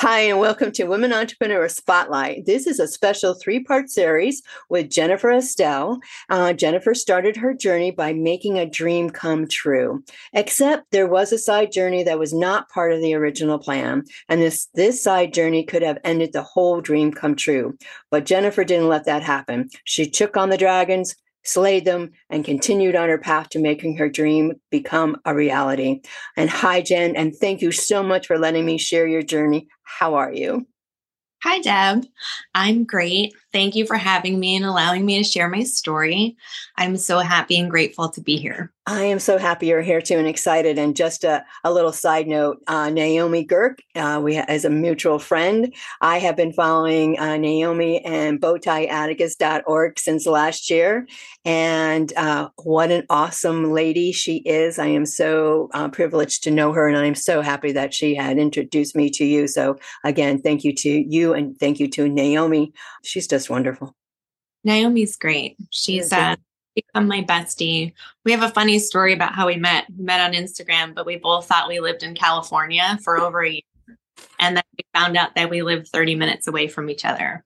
Hi, and welcome to Women Entrepreneur Spotlight. This is a special three part series with Jennifer Estelle. Uh, Jennifer started her journey by making a dream come true, except there was a side journey that was not part of the original plan. And this, this side journey could have ended the whole dream come true. But Jennifer didn't let that happen. She took on the dragons, slayed them, and continued on her path to making her dream become a reality. And hi, Jen, and thank you so much for letting me share your journey. How are you? Hi, Deb. I'm great. Thank you for having me and allowing me to share my story. I'm so happy and grateful to be here. I am so happy you're here too and excited. And just a, a little side note uh, Naomi Girk, uh, we as a mutual friend, I have been following uh, Naomi and bowtieatticus.org since last year. And uh, what an awesome lady she is. I am so uh, privileged to know her. And I'm so happy that she had introduced me to you. So, again, thank you to you and thank you to Naomi. She's just wonderful. Naomi's great. She's uh, become my bestie. We have a funny story about how we met. We met on Instagram, but we both thought we lived in California for over a year. And then we found out that we lived 30 minutes away from each other.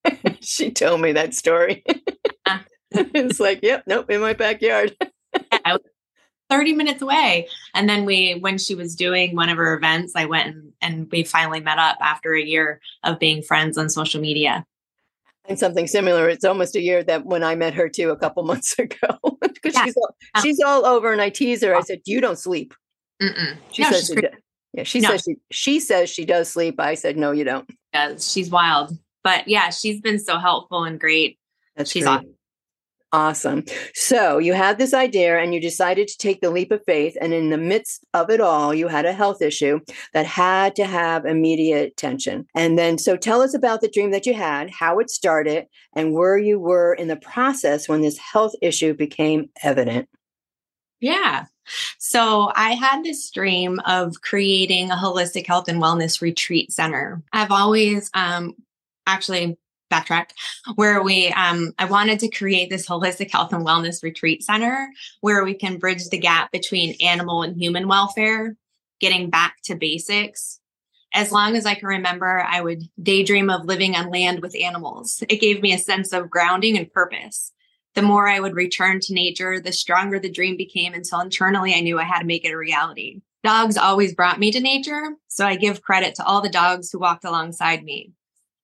she told me that story. it's like, yep, nope, in my backyard. yeah, 30 minutes away. And then we, when she was doing one of her events, I went and, and we finally met up after a year of being friends on social media. And something similar. It's almost a year that when I met her too a couple months ago because yeah. she's all, she's all over, and I tease her. I said, "You don't sleep." Mm-mm. She no, says she does. Yeah, she no. says she she says she does sleep. I said, "No, you don't." Does she's wild, but yeah, she's been so helpful and great. That's she's great. awesome. Awesome. So you had this idea and you decided to take the leap of faith. And in the midst of it all, you had a health issue that had to have immediate attention. And then, so tell us about the dream that you had, how it started, and where you were in the process when this health issue became evident. Yeah. So I had this dream of creating a holistic health and wellness retreat center. I've always um, actually backtrack where we um, i wanted to create this holistic health and wellness retreat center where we can bridge the gap between animal and human welfare getting back to basics. As long as i can remember i would daydream of living on land with animals. It gave me a sense of grounding and purpose. The more i would return to nature the stronger the dream became until internally i knew i had to make it a reality. Dogs always brought me to nature so i give credit to all the dogs who walked alongside me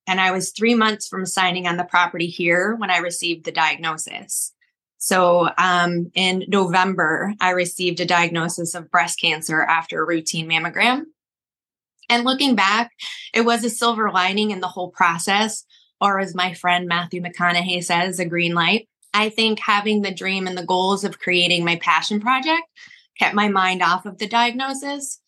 and I was three months from signing on the property here when I received the diagnosis. So um, in November, I received a diagnosis of breast cancer after a routine mammogram. And looking back, it was a silver lining in the whole process, or as my friend Matthew McConaughey says, a green light. I think having the dream and the goals of creating my passion project kept my mind off of the diagnosis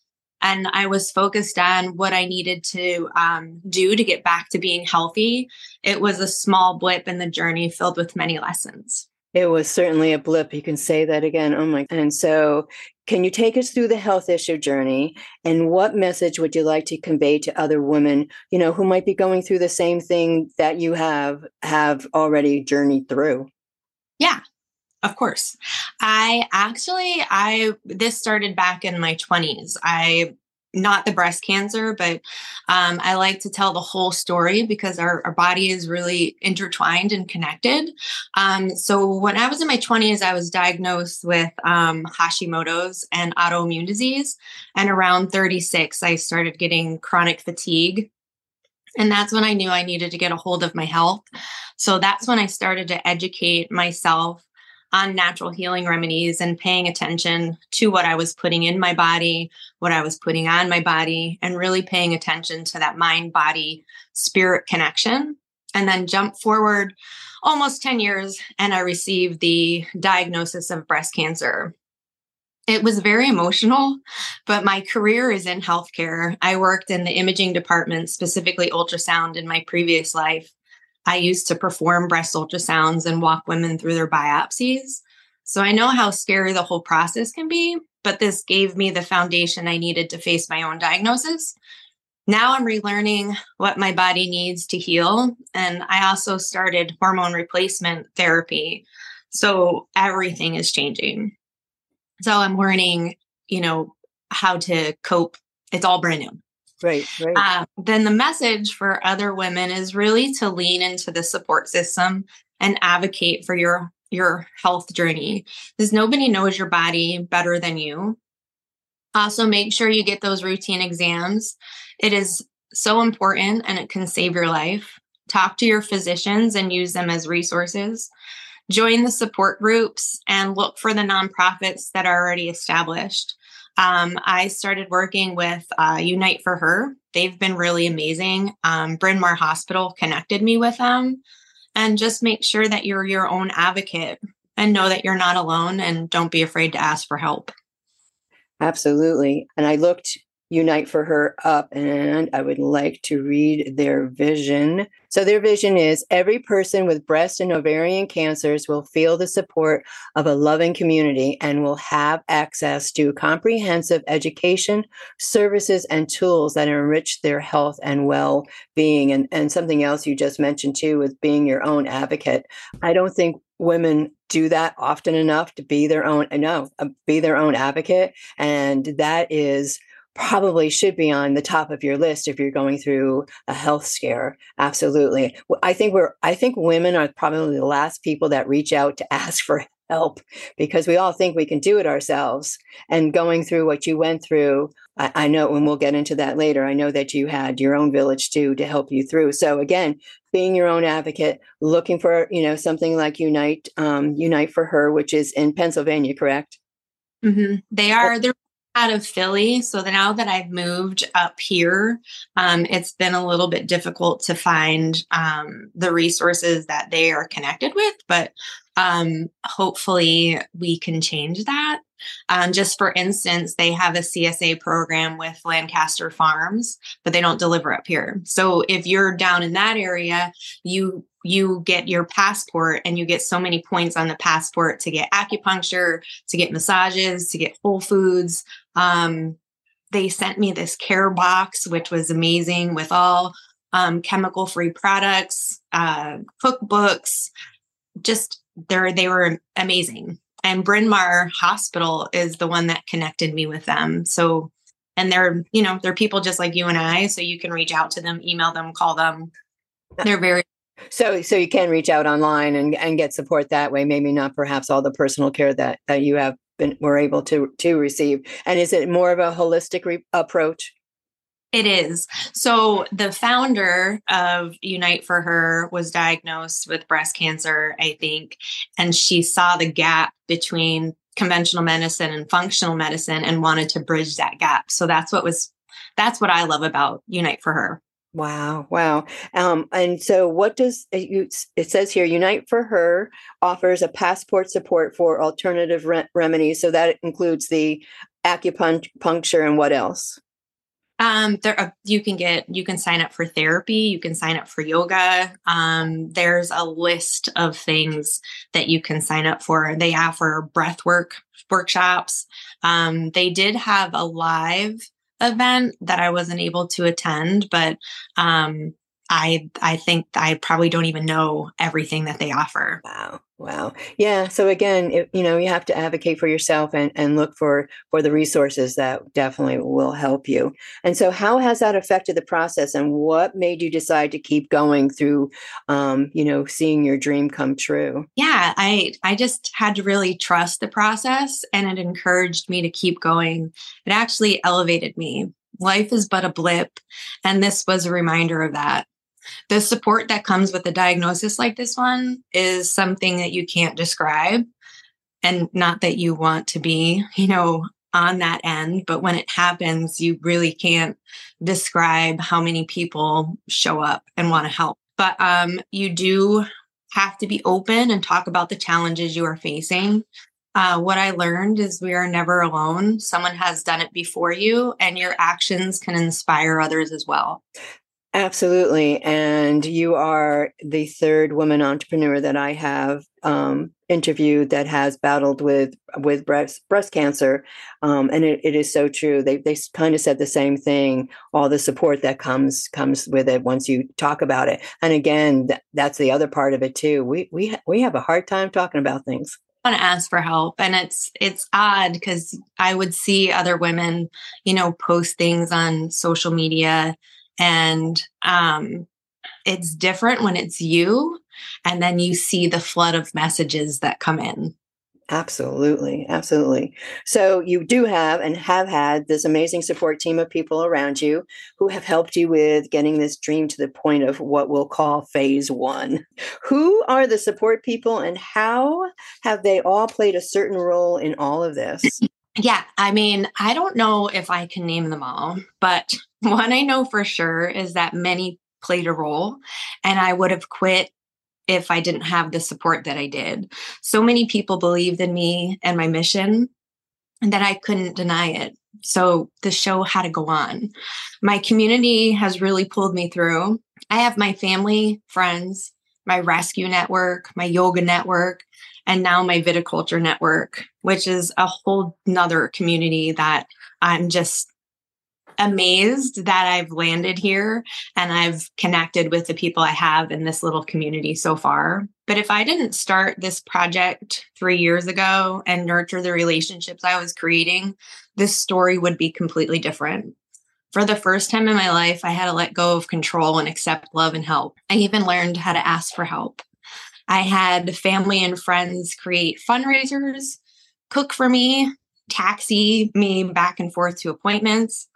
and I was focused on what I needed to um, do to get back to being healthy. It was a small blip in the journey filled with many lessons. It was certainly a blip. You can say that again. Oh my. And so, can you take us through the health issue journey and what message would you like to convey to other women, you know, who might be going through the same thing that you have have already journeyed through? Yeah. Of course. I actually I this started back in my 20s. I not the breast cancer, but um, I like to tell the whole story because our, our body is really intertwined and connected. Um, so, when I was in my 20s, I was diagnosed with um, Hashimoto's and autoimmune disease. And around 36, I started getting chronic fatigue. And that's when I knew I needed to get a hold of my health. So, that's when I started to educate myself on natural healing remedies and paying attention to what I was putting in my body, what I was putting on my body, and really paying attention to that mind body spirit connection. And then jump forward almost 10 years, and I received the diagnosis of breast cancer. It was very emotional, but my career is in healthcare. I worked in the imaging department, specifically ultrasound, in my previous life. I used to perform breast ultrasounds and walk women through their biopsies. So I know how scary the whole process can be, but this gave me the foundation I needed to face my own diagnosis. Now I'm relearning what my body needs to heal. And I also started hormone replacement therapy. So everything is changing. So I'm learning, you know, how to cope. It's all brand new. Right, right. Uh, then the message for other women is really to lean into the support system and advocate for your your health journey because nobody knows your body better than you. Also, make sure you get those routine exams. It is so important and it can save your life. Talk to your physicians and use them as resources. Join the support groups and look for the nonprofits that are already established. Um, I started working with uh, Unite for Her. They've been really amazing. Um, Bryn Mawr Hospital connected me with them. And just make sure that you're your own advocate and know that you're not alone and don't be afraid to ask for help. Absolutely. And I looked Unite for Her up, and I would like to read their vision. So, their vision is every person with breast and ovarian cancers will feel the support of a loving community and will have access to comprehensive education, services, and tools that enrich their health and well being. And, and something else you just mentioned too with being your own advocate. I don't think women do that often enough to be their own no uh, be their own advocate and that is probably should be on the top of your list if you're going through a health scare. Absolutely. I think we're i think women are probably the last people that reach out to ask for help because we all think we can do it ourselves. And going through what you went through I, I know and we'll get into that later i know that you had your own village too to help you through. So again being your own advocate looking for you know something like unite um, unite for her which is in pennsylvania correct? Mm-hmm. they are they're out of Philly. So now that I've moved up here, um, it's been a little bit difficult to find um, the resources that they are connected with, but um, hopefully we can change that. Um, just for instance, they have a CSA program with Lancaster Farms, but they don't deliver up here. So if you're down in that area, you you get your passport and you get so many points on the passport to get acupuncture, to get massages, to get Whole Foods. Um, they sent me this care box, which was amazing with all um, chemical free products, uh, cookbooks, just they they were amazing. And Bryn Mawr Hospital is the one that connected me with them. So, and they're you know they're people just like you and I. So you can reach out to them, email them, call them. They're very so so you can reach out online and, and get support that way maybe not perhaps all the personal care that that you have been were able to to receive and is it more of a holistic re- approach it is. So the founder of Unite for Her was diagnosed with breast cancer, I think, and she saw the gap between conventional medicine and functional medicine and wanted to bridge that gap. So that's what was that's what I love about Unite for Her. Wow, wow. Um, and so, what does it, says here? Unite for Her offers a passport support for alternative re- remedies. So that includes the acupuncture and what else? Um, there uh, you can get you can sign up for therapy, you can sign up for yoga. Um, there's a list of things that you can sign up for. They offer breath work workshops. Um, they did have a live event that I wasn't able to attend, but um, I I think I probably don't even know everything that they offer. Wow. Wow. Yeah. So again, it, you know, you have to advocate for yourself and, and look for for the resources that definitely will help you. And so, how has that affected the process, and what made you decide to keep going through, um, you know, seeing your dream come true? Yeah, I I just had to really trust the process, and it encouraged me to keep going. It actually elevated me. Life is but a blip, and this was a reminder of that the support that comes with a diagnosis like this one is something that you can't describe. And not that you want to be, you know, on that end, but when it happens, you really can't describe how many people show up and want to help. But um, you do have to be open and talk about the challenges you are facing. Uh, what I learned is we are never alone. Someone has done it before you, and your actions can inspire others as well. Absolutely. And you are the third woman entrepreneur that I have um, interviewed that has battled with with breast breast cancer. Um, and it, it is so true. They they kind of said the same thing, all the support that comes comes with it once you talk about it. And again, th- that's the other part of it too. We we we have a hard time talking about things. I want to ask for help and it's it's odd because i would see other women you know post things on social media and um it's different when it's you and then you see the flood of messages that come in Absolutely, absolutely. So you do have and have had this amazing support team of people around you who have helped you with getting this dream to the point of what we'll call phase 1. Who are the support people and how have they all played a certain role in all of this? Yeah, I mean, I don't know if I can name them all, but one I know for sure is that many played a role and I would have quit if I didn't have the support that I did. So many people believed in me and my mission and that I couldn't deny it. So the show had to go on. My community has really pulled me through. I have my family, friends, my rescue network, my yoga network, and now my viticulture network, which is a whole nother community that I'm just amazed that I've landed here and I've connected with the people I have in this little community so far. But if I didn't start this project three years ago and nurture the relationships I was creating, this story would be completely different. For the first time in my life, I had to let go of control and accept love and help. I even learned how to ask for help. I had family and friends create fundraisers, cook for me, taxi me back and forth to appointments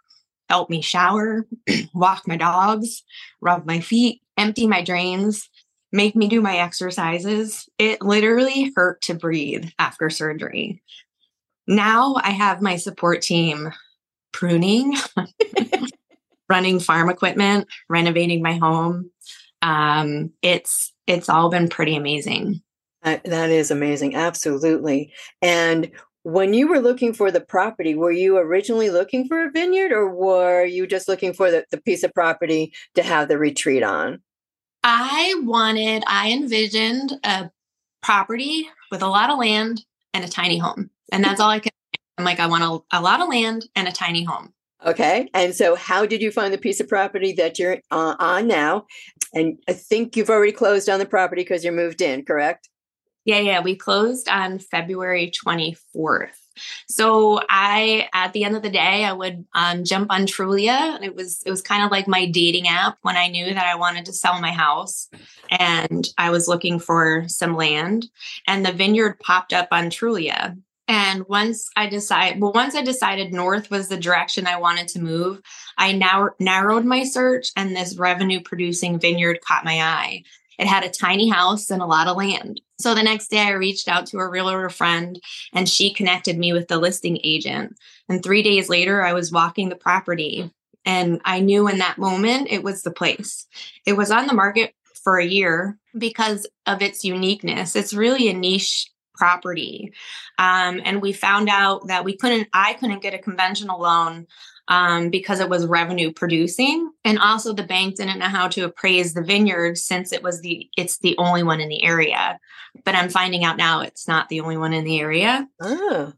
help me shower, walk my dogs, rub my feet, empty my drains, make me do my exercises. It literally hurt to breathe after surgery. Now I have my support team pruning, running farm equipment, renovating my home. Um, it's it's all been pretty amazing. that is amazing. Absolutely. And when you were looking for the property, were you originally looking for a vineyard or were you just looking for the, the piece of property to have the retreat on? I wanted, I envisioned a property with a lot of land and a tiny home. And that's all I could. I'm like, I want a, a lot of land and a tiny home. Okay. And so, how did you find the piece of property that you're uh, on now? And I think you've already closed on the property because you're moved in, correct? Yeah, yeah. We closed on February 24th. So I, at the end of the day, I would um, jump on Trulia. It was it was kind of like my dating app when I knew that I wanted to sell my house, and I was looking for some land, and the vineyard popped up on Trulia. And once I decided, well, once I decided north was the direction I wanted to move, I now narrowed my search, and this revenue producing vineyard caught my eye. It had a tiny house and a lot of land. So the next day, I reached out to a realtor friend and she connected me with the listing agent. And three days later, I was walking the property and I knew in that moment it was the place. It was on the market for a year because of its uniqueness. It's really a niche property. Um, and we found out that we couldn't, I couldn't get a conventional loan um, because it was revenue producing and also the bank didn't know how to appraise the vineyard since it was the it's the only one in the area but i'm finding out now it's not the only one in the area oh.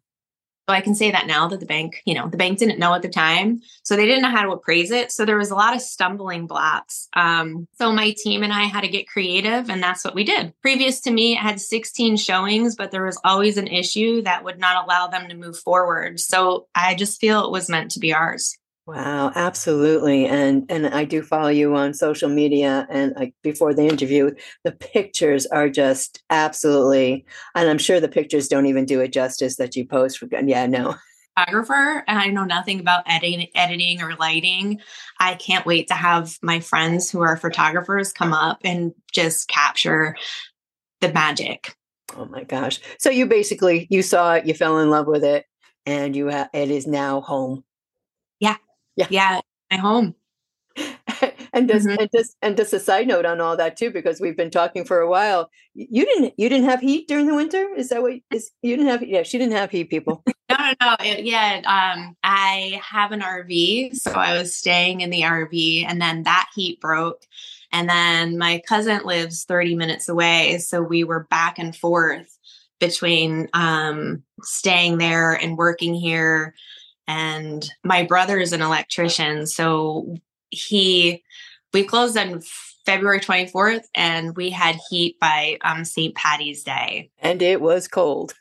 So I can say that now that the bank, you know, the bank didn't know at the time. So they didn't know how to appraise it. So there was a lot of stumbling blocks. Um, so my team and I had to get creative, and that's what we did. Previous to me, I had 16 showings, but there was always an issue that would not allow them to move forward. So I just feel it was meant to be ours. Wow, absolutely. And and I do follow you on social media and like before the interview, the pictures are just absolutely and I'm sure the pictures don't even do it justice that you post for yeah, no. Photographer and I know nothing about editing editing or lighting. I can't wait to have my friends who are photographers come up and just capture the magic. Oh my gosh. So you basically you saw it, you fell in love with it and you ha- it is now home. Yeah. Yeah. My home. and just mm-hmm. and just and just a side note on all that too, because we've been talking for a while. You didn't you didn't have heat during the winter? Is that what is you didn't have yeah, she didn't have heat, people. no, no, no. It, yeah. Um, I have an RV. So I was staying in the RV and then that heat broke. And then my cousin lives 30 minutes away. So we were back and forth between um staying there and working here and my brother is an electrician so he we closed on february 24th and we had heat by um st patty's day and it was cold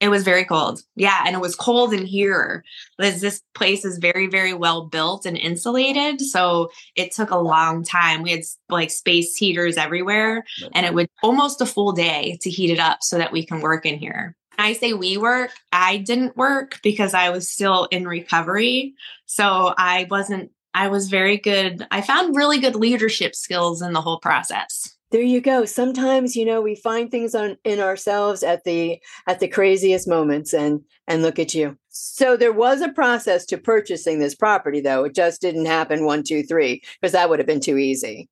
It was very cold. Yeah. And it was cold in here. Because this place is very, very well built and insulated. So it took a long time. We had like space heaters everywhere, and it would almost a full day to heat it up so that we can work in here. I say we work, I didn't work because I was still in recovery. So I wasn't, I was very good. I found really good leadership skills in the whole process. There you go. Sometimes you know we find things on in ourselves at the at the craziest moments and and look at you. So there was a process to purchasing this property though. It just didn't happen one two three because that would have been too easy.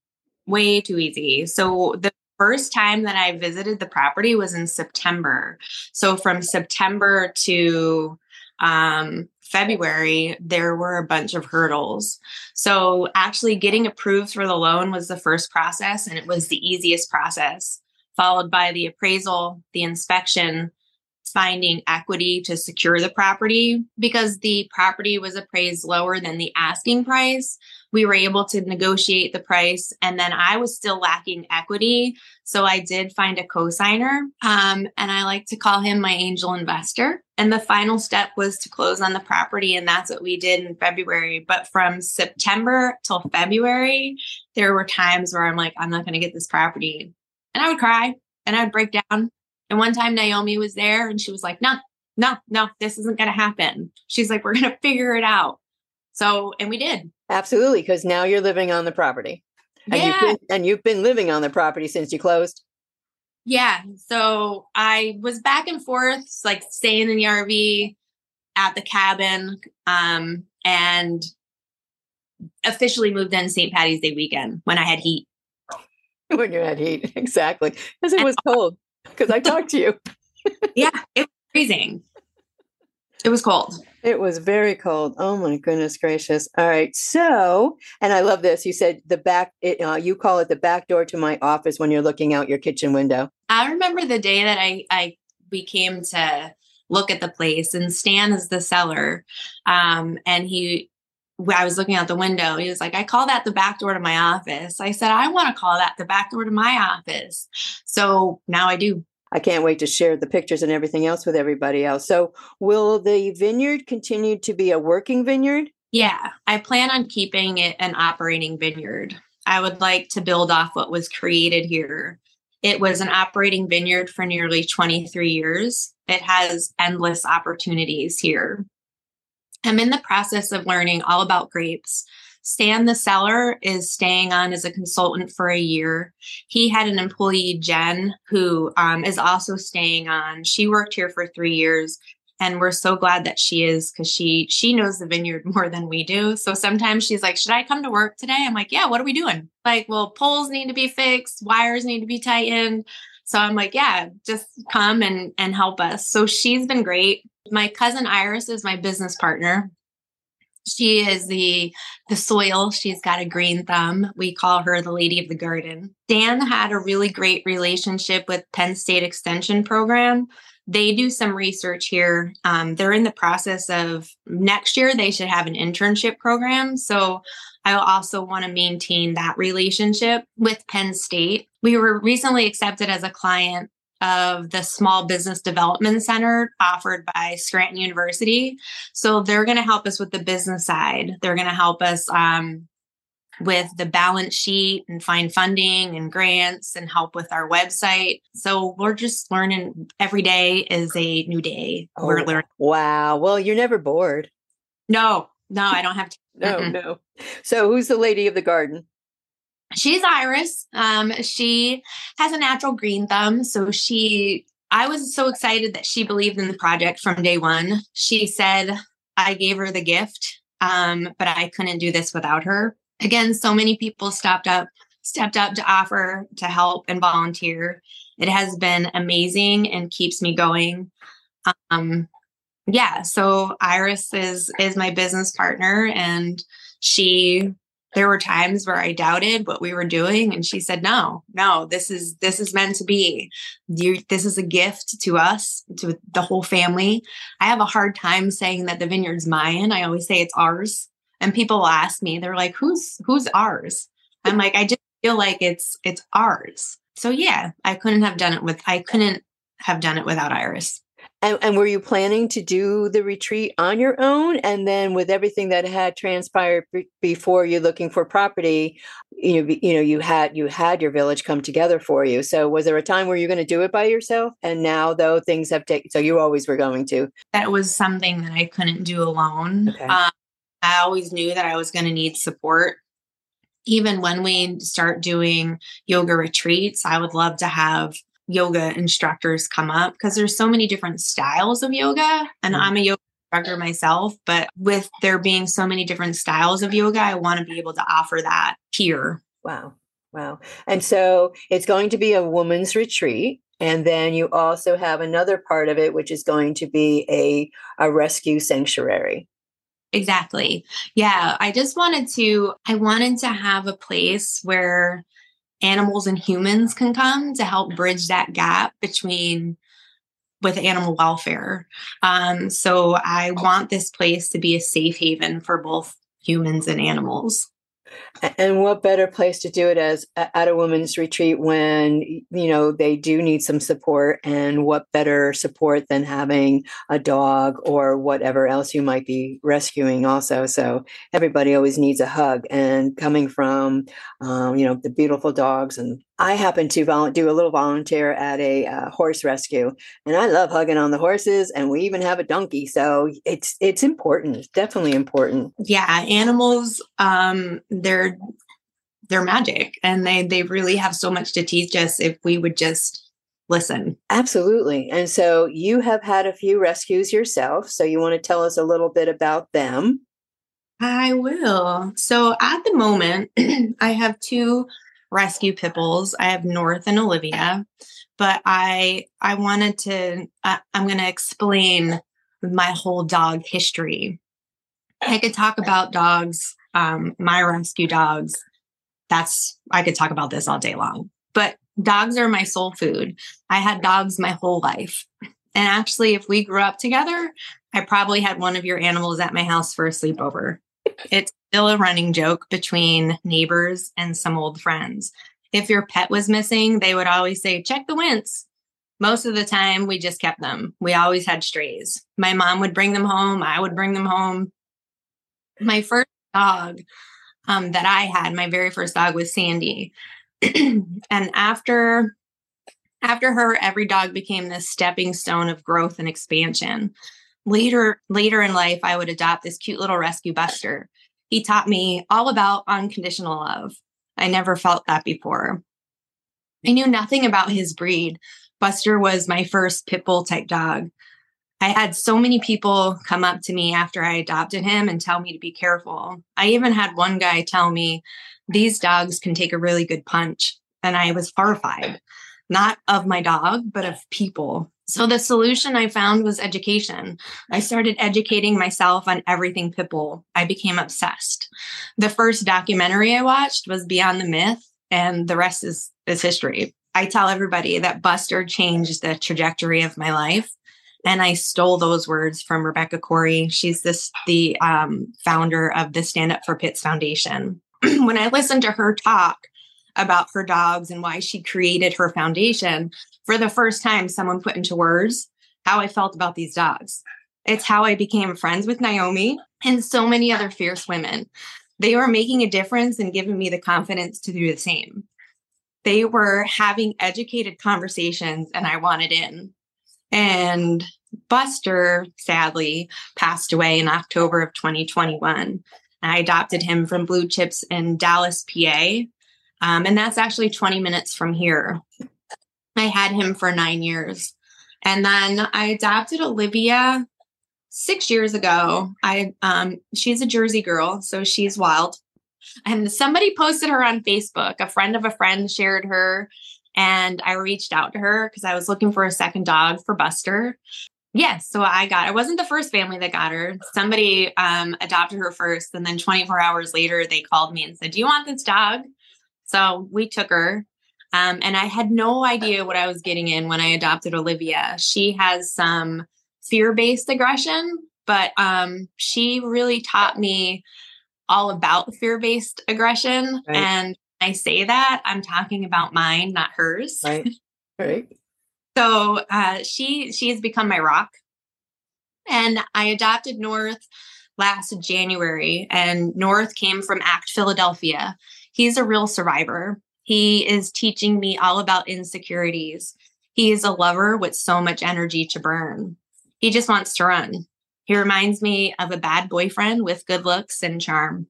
Way too easy. So the first time that i visited the property was in september so from september to um February, there were a bunch of hurdles. So, actually, getting approved for the loan was the first process, and it was the easiest process, followed by the appraisal, the inspection, finding equity to secure the property. Because the property was appraised lower than the asking price, we were able to negotiate the price. And then I was still lacking equity. So I did find a cosigner, um, and I like to call him my angel investor. And the final step was to close on the property. And that's what we did in February. But from September till February, there were times where I'm like, I'm not going to get this property. And I would cry and I would break down. And one time Naomi was there and she was like, no, no, no, this isn't going to happen. She's like, we're going to figure it out. So, and we did. Absolutely. Because now you're living on the property. And, yeah. you've been, and you've been living on the property since you closed? Yeah. So I was back and forth, like staying in the RV at the cabin, um, and officially moved in St. Patty's Day weekend when I had heat. When you had heat, exactly. Because it was cold. Because I talked to you. yeah, it was freezing. It was cold. It was very cold. Oh my goodness gracious! All right, so and I love this. You said the back. It, uh, you call it the back door to my office when you're looking out your kitchen window. I remember the day that I I we came to look at the place, and Stan is the seller, um, and he. I was looking out the window. He was like, I call that the back door to my office. I said, I want to call that the back door to my office. So now I do. I can't wait to share the pictures and everything else with everybody else. So, will the vineyard continue to be a working vineyard? Yeah, I plan on keeping it an operating vineyard. I would like to build off what was created here. It was an operating vineyard for nearly 23 years. It has endless opportunities here. I'm in the process of learning all about grapes Stan the seller is staying on as a consultant for a year. He had an employee, Jen, who um, is also staying on. She worked here for three years and we're so glad that she is because she she knows the vineyard more than we do. So sometimes she's like should i come to work today? I'm like yeah what are we doing? Like well poles need to be fixed wires need to be tightened. So i'm like yeah just come and and help us. So she's been great. My cousin iris is my business partner she is the the soil. She's got a green thumb. We call her the lady of the garden. Dan had a really great relationship with Penn State Extension Program. They do some research here. Um, they're in the process of next year. They should have an internship program. So I also want to maintain that relationship with Penn State. We were recently accepted as a client of the Small Business Development Center offered by Scranton University. So they're going to help us with the business side. They're going to help us um, with the balance sheet and find funding and grants and help with our website. So we're just learning every day is a new day. Oh, we're learning. Wow. Well, you're never bored. No, no, I don't have to. no, no. So who's the lady of the garden? She's Iris. Um, she has a natural green thumb. So she, I was so excited that she believed in the project from day one. She said, I gave her the gift, um, but I couldn't do this without her. Again, so many people stopped up, stepped up to offer to help and volunteer. It has been amazing and keeps me going. Um, yeah, so Iris is is my business partner and she there were times where I doubted what we were doing and she said no no this is this is meant to be. You this is a gift to us to the whole family. I have a hard time saying that the vineyard's mine. I always say it's ours. And people ask me they're like who's who's ours? I'm like I just feel like it's it's ours. So yeah I couldn't have done it with I couldn't have done it without Iris And, and were you planning to do the retreat on your own? And then with everything that had transpired b- before you looking for property, you know, you know, you had you had your village come together for you. So was there a time where you're going to do it by yourself? And now though things have taken, so you always were going to. That was something that I couldn't do alone. Okay. Um, I always knew that I was going to need support. Even when we start doing yoga retreats, I would love to have yoga instructors come up because there's so many different styles of yoga and mm-hmm. I'm a yoga instructor myself but with there being so many different styles of yoga I want to be able to offer that here. Wow wow. And so it's going to be a woman's retreat and then you also have another part of it which is going to be a a rescue sanctuary. Exactly. Yeah I just wanted to I wanted to have a place where animals and humans can come to help bridge that gap between with animal welfare. Um, so I want this place to be a safe haven for both humans and animals. And what better place to do it as at a women's retreat when you know they do need some support? And what better support than having a dog or whatever else you might be rescuing also? So everybody always needs a hug and coming from um, you know the beautiful dogs and I happen to vol- do a little volunteer at a uh, horse rescue, and I love hugging on the horses. And we even have a donkey, so it's it's important. It's definitely important. Yeah, animals, um, they're they're magic, and they they really have so much to teach us if we would just listen. Absolutely. And so you have had a few rescues yourself. So you want to tell us a little bit about them? I will. So at the moment, I have two rescue pit bulls. I have North and Olivia, but I I wanted to uh, I'm going to explain my whole dog history. I could talk about dogs, um, my rescue dogs. That's I could talk about this all day long. But dogs are my soul food. I had dogs my whole life. And actually, if we grew up together, I probably had one of your animals at my house for a sleepover. It's still a running joke between neighbors and some old friends. If your pet was missing, they would always say, check the wints. Most of the time, we just kept them. We always had strays. My mom would bring them home. I would bring them home. My first dog um, that I had, my very first dog was Sandy. and after after her, every dog became this stepping stone of growth and expansion later later in life i would adopt this cute little rescue buster. He taught me all about unconditional love. I never felt that before. I knew nothing about his breed. Buster was my first pit bull type dog. I had so many people come up to me after i adopted him and tell me to be careful. I even had one guy tell me these dogs can take a really good punch. And i was horrified. Not of my dog but of people so the solution I found was education. I started educating myself on everything Pitbull. I became obsessed. The first documentary I watched was Beyond the Myth, and the rest is, is history. I tell everybody that Buster changed the trajectory of my life. And I stole those words from Rebecca Corry. She's this the um, founder of the Stand Up for Pits Foundation. when I listened to her talk about her dogs and why she created her foundation, for the first time, someone put into words how I felt about these dogs. It's how I became friends with Naomi and so many other fierce women. They were making a difference and giving me the confidence to do the same. They were having educated conversations, and I wanted in. And Buster, sadly, passed away in October of 2021. I adopted him from Blue Chips in Dallas, PA. Um, and that's actually 20 minutes from here. I had him for nine years. And then I adopted Olivia six years ago. I um she's a Jersey girl, so she's wild. And somebody posted her on Facebook. A friend of a friend shared her, and I reached out to her because I was looking for a second dog for Buster. Yes, so I got. I wasn't the first family that got her. Somebody um, adopted her first, and then 24 hours later, they called me and said, "Do you want this dog?" So we took her, um, and I had no idea what I was getting in when I adopted Olivia. She has some fear based aggression, but um, she really taught me all about fear based aggression. Right. And I say that I'm talking about mine, not hers. Right. Right. So uh, she she has become my rock, and I adopted North last January, and North came from ACCT Philadelphia. He's a real survivor. He is teaching me all about insecurities. He is a lover with so much energy to burn. He just wants to run. He reminds me of a bad boyfriend with good looks and charm.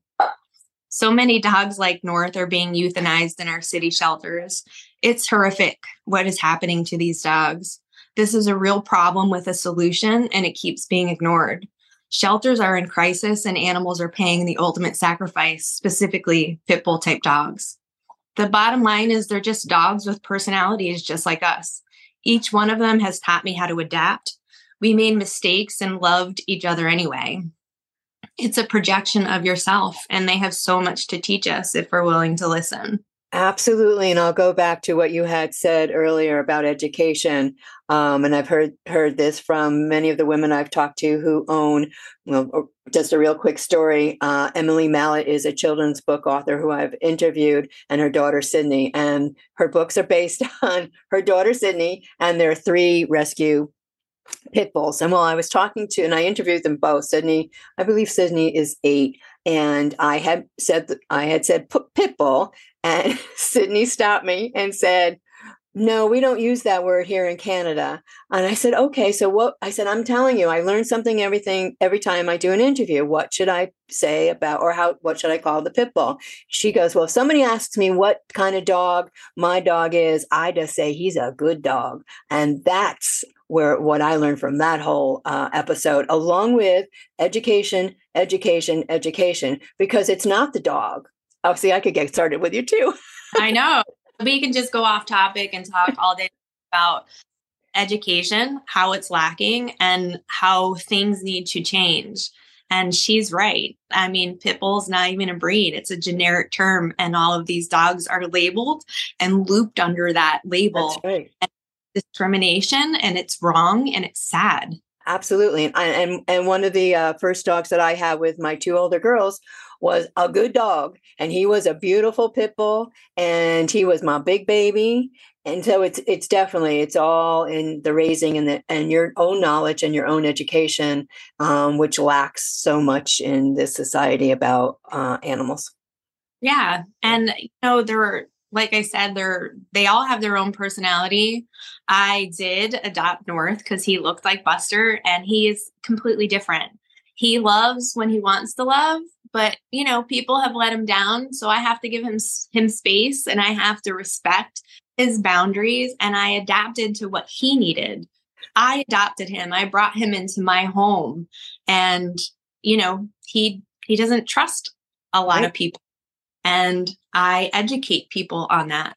So many dogs like North are being euthanized in our city shelters. It's horrific what is happening to these dogs. This is a real problem with a solution, and it keeps being ignored. Shelters are in crisis, and animals are paying the ultimate sacrifice, specifically pit bull type dogs. The bottom line is they're just dogs with personalities just like us. Each one of them has taught me how to adapt. We made mistakes and loved each other anyway. It's a projection of yourself, and they have so much to teach us if we're willing to listen. Absolutely, and I'll go back to what you had said earlier about education. Um, and I've heard heard this from many of the women I've talked to who own. Well, just a real quick story. Uh, Emily Mallett is a children's book author who I've interviewed, and her daughter Sydney. And her books are based on her daughter Sydney and their three rescue pit bulls. And while I was talking to, and I interviewed them both, Sydney, I believe Sydney is eight, and I had said I had said pit bull, and Sydney stopped me and said, no, we don't use that word here in Canada. And I said, okay, so what? I said, I'm telling you, I learn something everything every time I do an interview. What should I say about, or how? What should I call the pit bull? She goes, well, if somebody asks me what kind of dog my dog is, I just say he's a good dog, and that's where what I learned from that whole uh, episode, along with education, education, education, because it's not the dog. Oh, see, I could get started with you too. I know. We can just go off topic and talk all day about education, how it's lacking, and how things need to change. And she's right. I mean, pit bull's not even a breed, it's a generic term. And all of these dogs are labeled and looped under that label. That's right. And discrimination, and it's wrong and it's sad. Absolutely. And, and, and one of the uh, first dogs that I had with my two older girls was a good dog and he was a beautiful pit bull and he was my big baby and so it's it's definitely it's all in the raising and the and your own knowledge and your own education um, which lacks so much in this society about uh, animals yeah and you know there were like i said they're they all have their own personality. I did adopt north because he looked like buster and he is completely different. He loves when he wants to love but you know people have let him down so i have to give him him space and i have to respect his boundaries and i adapted to what he needed. I adopted him. I brought him into my home and you know he he doesn't trust a lot right. of people. And i educate people on that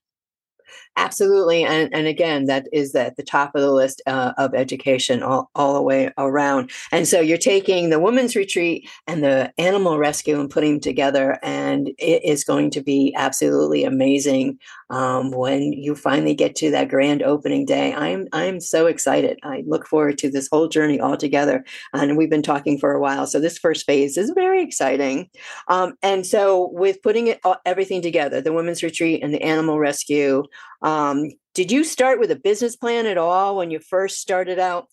Absolutely. And, and again, that is at the top of the list uh, of education all, all the way around. And so you're taking the women's retreat and the animal rescue and putting them together. And it is going to be absolutely amazing um, when you finally get to that grand opening day. I'm, I'm so excited. I look forward to this whole journey all together. And we've been talking for a while. So this first phase is very exciting. Um, and so with putting it all, everything together, the women's retreat and the animal rescue, did you start with a business plan at all when you first started out?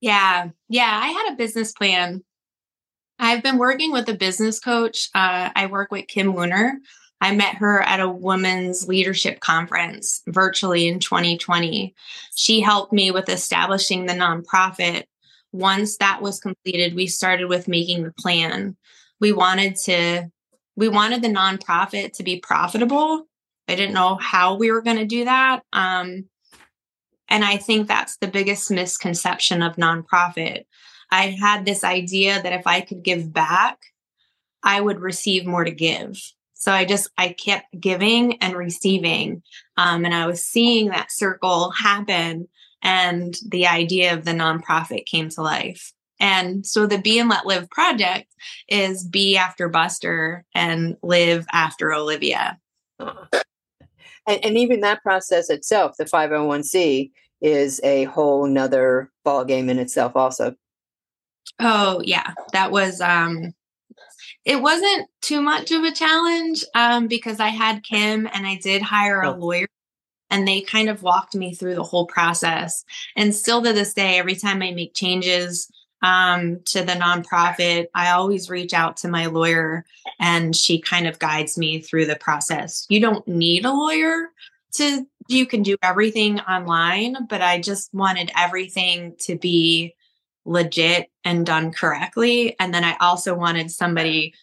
Yeah, yeah, I had a business plan. I've been working with a business coach. Uh, I work with Kim Wooner. I met her at a women's leadership conference virtually in 2020. She helped me with establishing the nonprofit. Once that was completed, we started with making the plan. We wanted to we wanted the nonprofit to be profitable I didn't know how we were going to do that. Um, and I think that's the biggest misconception of nonprofit. I had this idea that if I could give back, I would receive more to give. So I just I kept giving and receiving, um, and I was seeing that circle happen, and the idea of the nonprofit came to life. And so the Be and Let Live project is be after Buster and live after Olivia. And, and even that process itself, the 501c, is a whole nother ball game in itself also. Oh yeah. That was um it wasn't too much of a challenge um because I had Kim and I did hire a oh. lawyer and they kind of walked me through the whole process. And still to this day, every time I make changes um, to the nonprofit, I always reach out to my lawyer and she kind of guides me through the process. You don't need a lawyer to, you can do everything online, but I just wanted everything to be legit and done correctly. And then I also wanted somebody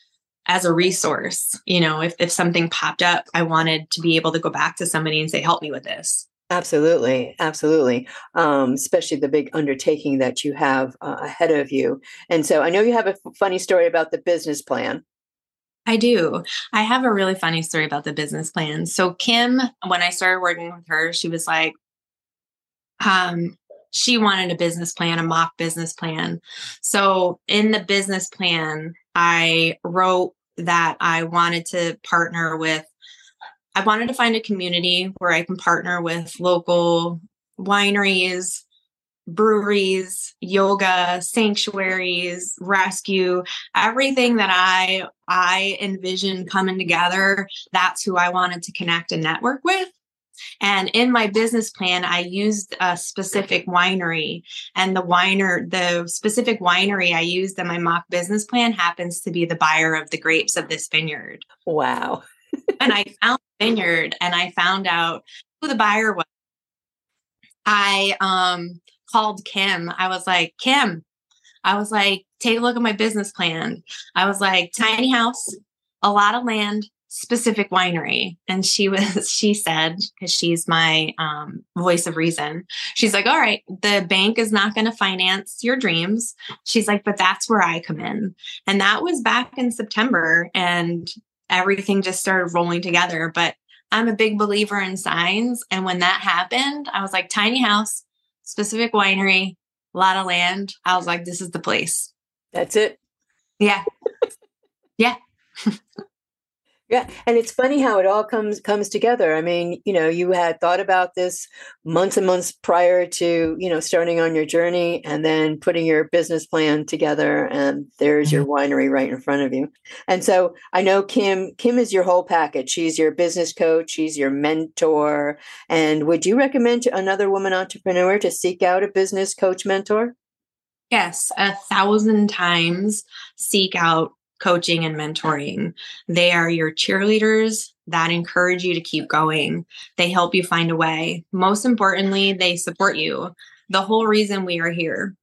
as a resource. You know, if, if something popped up, I wanted to be able to go back to somebody and say, help me with this. Absolutely, absolutely. Um, especially the big undertaking that you have uh, ahead of you. And so I know you have a f- funny story about the business plan. I do. I have a really funny story about the business plan. So Kim, when I started working with her, she was like, um, she wanted a business plan, a mock business plan. So in the business plan, I wrote that I wanted to partner with I wanted to find a community where I can partner with local wineries, breweries, yoga, sanctuaries, rescue, everything that I I envision coming together, that's who I wanted to connect and network with. And in my business plan, I used a specific winery, and the winer, the specific winery I used in my mock business plan happens to be the buyer of the grapes of this vineyard. Wow and I found vineyard and I found out who the buyer was. I um called Kim. I was like, Kim, I was like, take a look at my business plan. I was like, tiny house, a lot of land, specific winery. And she was, she said, because she's my um, voice of reason, she's like, all right, the bank is not going to finance your dreams. She's like, but that's where I come in. And that was back in September. And everything just started rolling together. But I'm a big believer in signs. And when that happened, I was like, tiny house, specific winery, a lot of land. I was like, this is the place. That's it. Yeah. yeah. Yeah, and it's funny how it all comes comes together. I mean, you know, you had thought about this months and months prior to, you know, starting on your journey and then putting your business plan together and there's your mm-hmm. winery right in front of you. And so, I know Kim Kim is your whole package. She's your business coach, she's your mentor. And would you recommend to another woman entrepreneur to seek out a business coach mentor? Yes, a thousand times seek out coaching and mentoring. They are your cheerleaders that encourage you to keep going. They help you find a way. Most importantly, they support you. The whole reason we are here.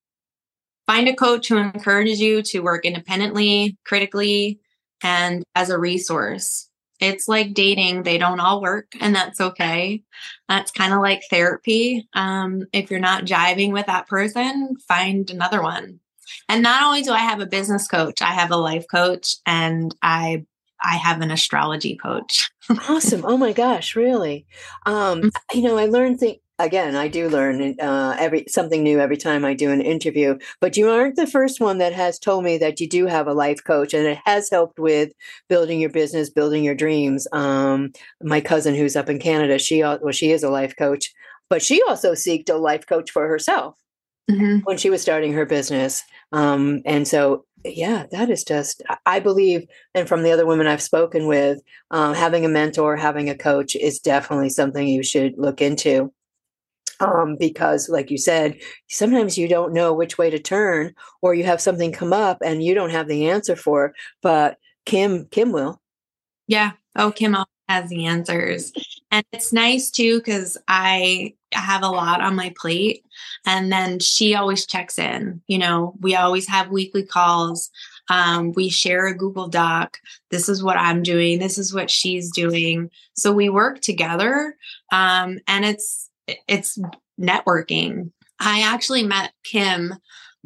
Find a coach who encourages you to work independently, critically, and as a resource. It's like dating, they don't all work, and that's okay. That's kind of like therapy. Um, if you're not jiving with that person, find another one. And not only do I have a business coach, I have a life coach and I I have an astrology coach. awesome. Oh my gosh, really? Um, mm. you know, I learned things again, I do learn uh, every something new every time I do an interview. But you aren't the first one that has told me that you do have a life coach, and it has helped with building your business, building your dreams. Um, my cousin, who's up in Canada, she well, she is a life coach, but she also seeked a life coach for herself mm-hmm. when she was starting her business. Um, and so, yeah, that is just, I believe, and from the other women I've spoken with, um, having a mentor, having a coach is definitely something you should look into. Um, because, like you said, sometimes you don't know which way to turn, or you have something come up and you don't have the answer for. But Kim, Kim will. Yeah. Oh, Kim has the answers. And it's nice too, because I have a lot on my plate. And then she always checks in. You know, we always have weekly calls. Um, we share a Google Doc. This is what I'm doing. This is what she's doing. So we work together. Um, and it's it's networking. I actually met Kim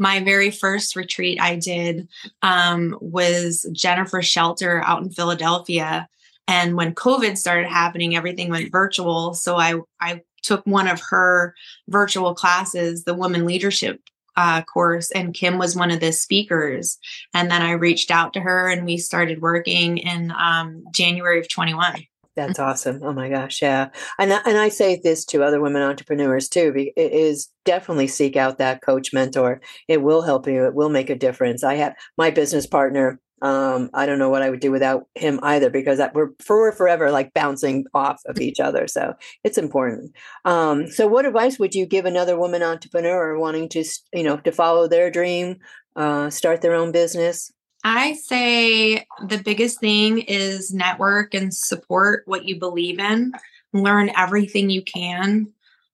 my very first retreat I did um, was Jennifer Shelter out in Philadelphia. And when COVID started happening, everything went virtual. So I, I took one of her virtual classes, the Woman Leadership uh, course, and Kim was one of the speakers. And then I reached out to her and we started working in um, January of 21. That's awesome. Oh my gosh, yeah. And and I say this to other women entrepreneurs too. It is definitely seek out that coach mentor. It will help you. It will make a difference. I have my business partner um, I don't know what I would do without him either because that, we're, we're forever like bouncing off of each other. So it's important. Um, so, what advice would you give another woman entrepreneur wanting to, you know, to follow their dream, uh, start their own business? I say the biggest thing is network and support what you believe in, learn everything you can,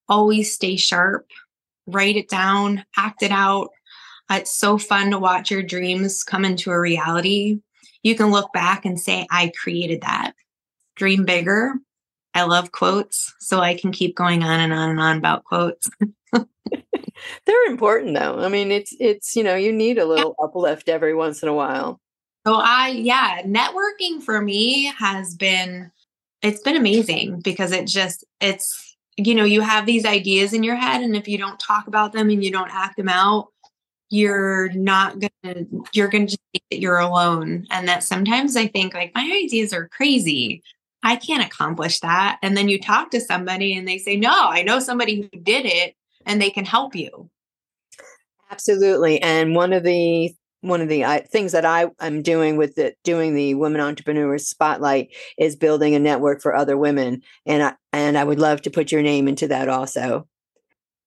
always stay sharp, write it down, act it out, it's so fun to watch your dreams come into a reality. You can look back and say, I created that. Dream bigger. I love quotes, so I can keep going on and on and on about quotes. They're important though. I mean, it's it's you know, you need a little yeah. uplift every once in a while. So I yeah, networking for me has been it's been amazing because it just it's you know, you have these ideas in your head and if you don't talk about them and you don't act them out, you're not gonna you're gonna just think that you're alone and that sometimes i think like my ideas are crazy i can't accomplish that and then you talk to somebody and they say no i know somebody who did it and they can help you absolutely and one of the one of the uh, things that I am doing with the doing the women entrepreneurs spotlight is building a network for other women, and I and I would love to put your name into that also.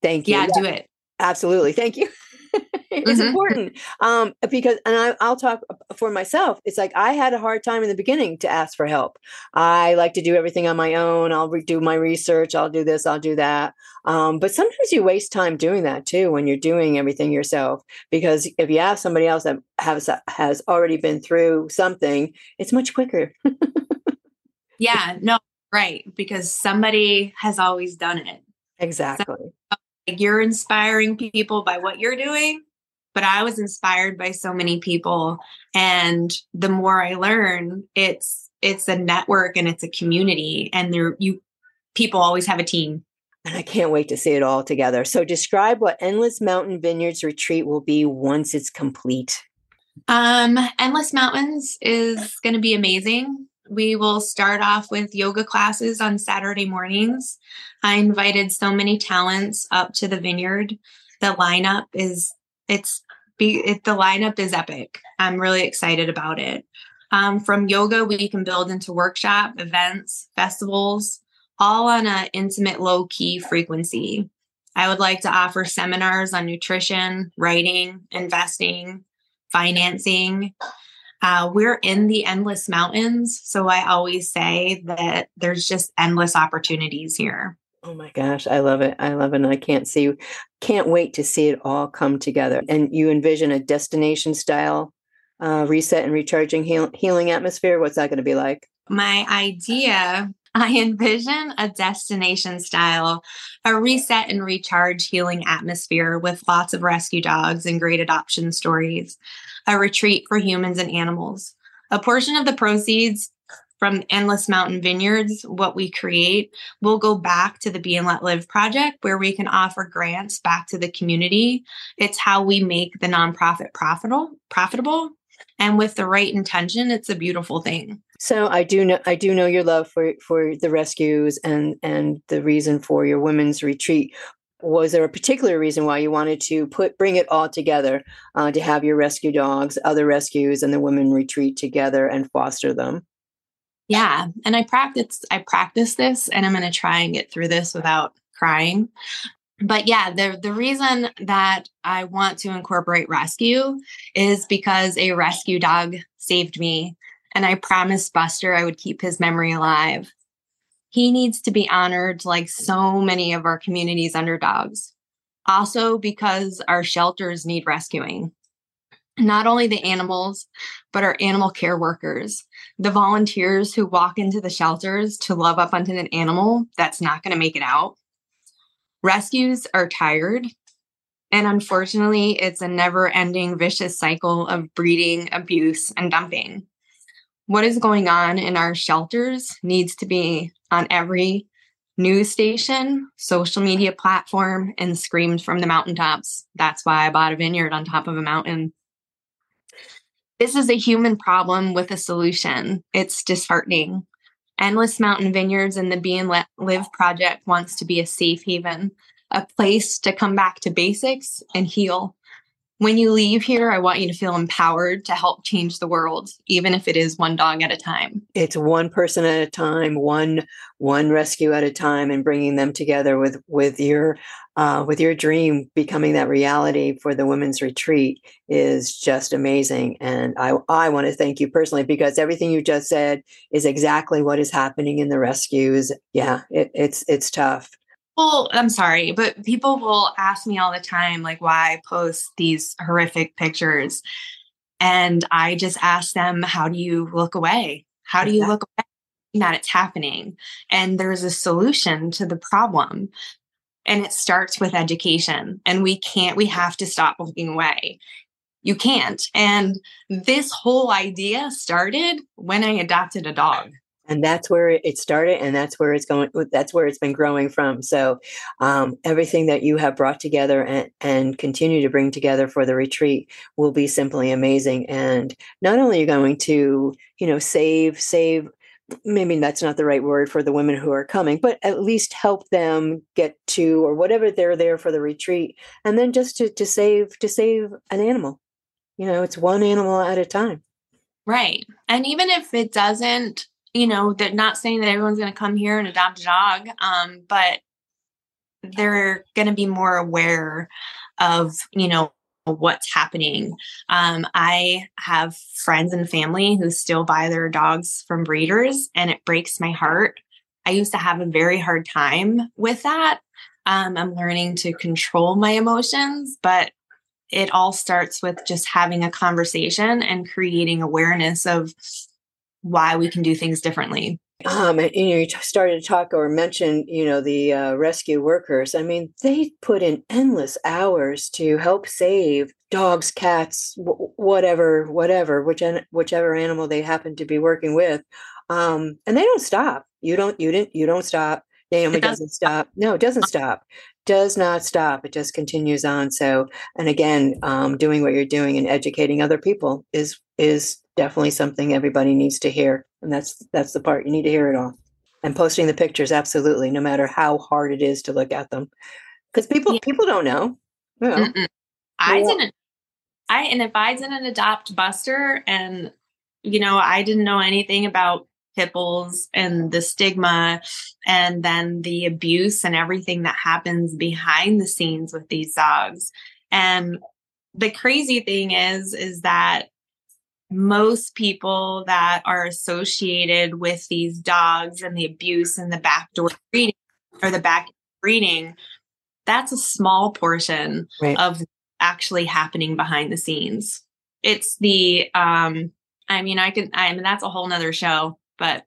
Thank you. Yeah, yeah. do it. Absolutely. Thank you. it's mm-hmm. important um, because, and I, I'll talk for myself. It's like I had a hard time in the beginning to ask for help. I like to do everything on my own. I'll re- do my research. I'll do this. I'll do that. Um, but sometimes you waste time doing that too when you're doing everything yourself. Because if you ask somebody else that has has already been through something, it's much quicker. yeah. No. Right. Because somebody has always done it. Exactly. You're inspiring people by what you're doing but i was inspired by so many people. And the more i learn it's it's a network and it's a community and there you people always have a team. And i can't wait to see it all together. So describe what endless mountain vineyards retreat will be once it's complete. Um endless mountains is going to be amazing we will start off with yoga classes on Saturday mornings. I invited so many talents up to the vineyard. The lineup is it's be it, the lineup is epic. I'm really excited about it. Um, from yoga, we can build into workshop, events, festivals, all on an intimate, low key frequency. I would like to offer seminars on nutrition, writing, investing, financing, uh, we're in the endless mountains. So I always say that there's just endless opportunities here. Oh my gosh, I love it. I love it. And I can't see, can't wait to see it all come together. And you envision a destination style uh, reset and recharging heal- healing atmosphere. What's that going to be like? My idea I envision a destination style, a reset and recharge healing atmosphere with lots of rescue dogs and great adoption stories a retreat for humans and animals. A portion of the proceeds from Endless Mountain Vineyards, what we create, will go back to the Be and Let Live project where we can offer grants back to the community. It's how we make the nonprofit profitable, profitable. And with the right intention, it's a beautiful thing. So I do know I do know your love for for the rescues and and the reason for your women's retreat was there a particular reason why you wanted to put bring it all together uh, to have your rescue dogs other rescues and the women retreat together and foster them? Yeah and i practice i practice this and i'm going to try and get through this without crying. But yeah the the reason that i want to incorporate rescue is because a rescue dog saved me and i promised buster i would keep his memory alive he needs to be honored like so many of our community's underdogs. Also, because our shelters need rescuing. Not only the animals, but our animal care workers, the volunteers who walk into the shelters to love up onto an animal that's not going to make it out. Rescues are tired. And unfortunately, it's a never ending vicious cycle of breeding, abuse, and dumping what is going on in our shelters needs to be on every news station, social media platform, and screamed from the mountaintops. That's why I bought a vineyard on top of a mountain. This is a human problem with a solution. It's disheartening. Endless Mountain Vineyards and the Be and Let Live project wants to be a safe haven, a place to come back to basics and heal. When you leave here, I want you to feel empowered to help change the world, even if it is one dog at a time. It's one person at a time, one one rescue at a time, and bringing them together with with your uh, with your dream becoming that reality for the women's retreat is just amazing. And I I want to thank you personally because everything you just said is exactly what is happening in the rescues. Yeah, it, it's it's tough well, I'm sorry, but people will ask me all the time, like, why I post these horrific pictures. And I just ask them, how do you look away? How do you look away that it's happening? And there's a solution to the problem. And it starts with education. And we can't, we have to stop looking away. You can't. And this whole idea started when I adopted a dog and that's where it started and that's where it's going that's where it's been growing from. So um, everything that you have brought together and, and continue to bring together for the retreat will be simply amazing. And not only are going to you know save save maybe that's not the right word for the women who are coming but at least help them get to or whatever they're there for the retreat and then just to, to save to save an animal. You know it's one animal at a time. Right. And even if it doesn't you know, they're not saying that everyone's going to come here and adopt a dog, um, but they're going to be more aware of, you know, what's happening. Um, I have friends and family who still buy their dogs from breeders, and it breaks my heart. I used to have a very hard time with that. Um, I'm learning to control my emotions, but it all starts with just having a conversation and creating awareness of why we can do things differently. Um, you you started to talk or mention, you know, the uh, rescue workers. I mean, they put in endless hours to help save dogs, cats, w- whatever, whatever, which whichever animal they happen to be working with, um, and they don't stop. You don't, you didn't, you don't stop. Naomi doesn't stop. No, it doesn't stop. Does not stop. It just continues on. So, and again, um, doing what you're doing and educating other people is is definitely something everybody needs to hear. And that's that's the part you need to hear it all. And posting the pictures, absolutely, no matter how hard it is to look at them, because people yeah. people don't know. You know. I didn't. I and if I didn't adopt Buster, and you know, I didn't know anything about bulls and the stigma, and then the abuse and everything that happens behind the scenes with these dogs. And the crazy thing is, is that most people that are associated with these dogs and the abuse and the backdoor breeding or the back breeding, that's a small portion right. of actually happening behind the scenes. It's the um I mean I can I mean that's a whole nother show, but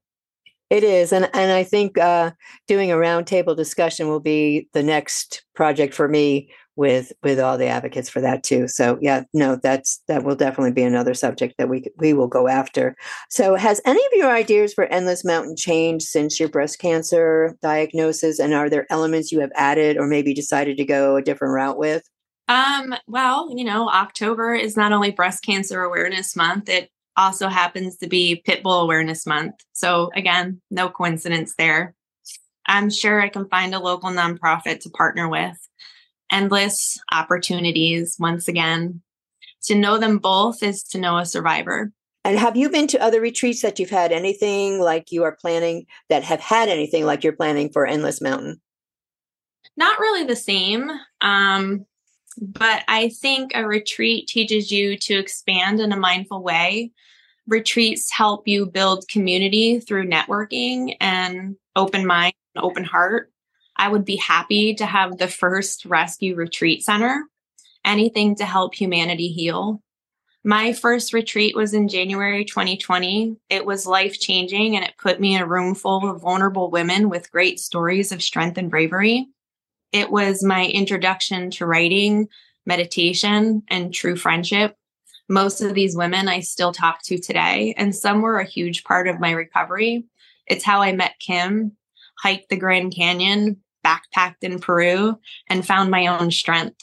it is, and and I think uh, doing a roundtable discussion will be the next project for me with with all the advocates for that too. So yeah, no, that's that will definitely be another subject that we we will go after. So has any of your ideas for Endless Mountain changed since your breast cancer diagnosis, and are there elements you have added or maybe decided to go a different route with? Um, well, you know, October is not only breast cancer awareness month, it also happens to be Pitbull Awareness Month. So again, no coincidence there. I'm sure I can find a local nonprofit to partner with endless opportunities once again. To know them both is to know a survivor. And have you been to other retreats that you've had anything like you are planning that have had anything like you're planning for Endless Mountain? Not really the same. Um, but I think a retreat teaches you to expand in a mindful way. Retreats help you build community through networking and open mind, open heart. I would be happy to have the first rescue retreat center, anything to help humanity heal. My first retreat was in January 2020. It was life changing and it put me in a room full of vulnerable women with great stories of strength and bravery. It was my introduction to writing, meditation, and true friendship. Most of these women I still talk to today, and some were a huge part of my recovery. It's how I met Kim, hiked the Grand Canyon, backpacked in Peru, and found my own strength.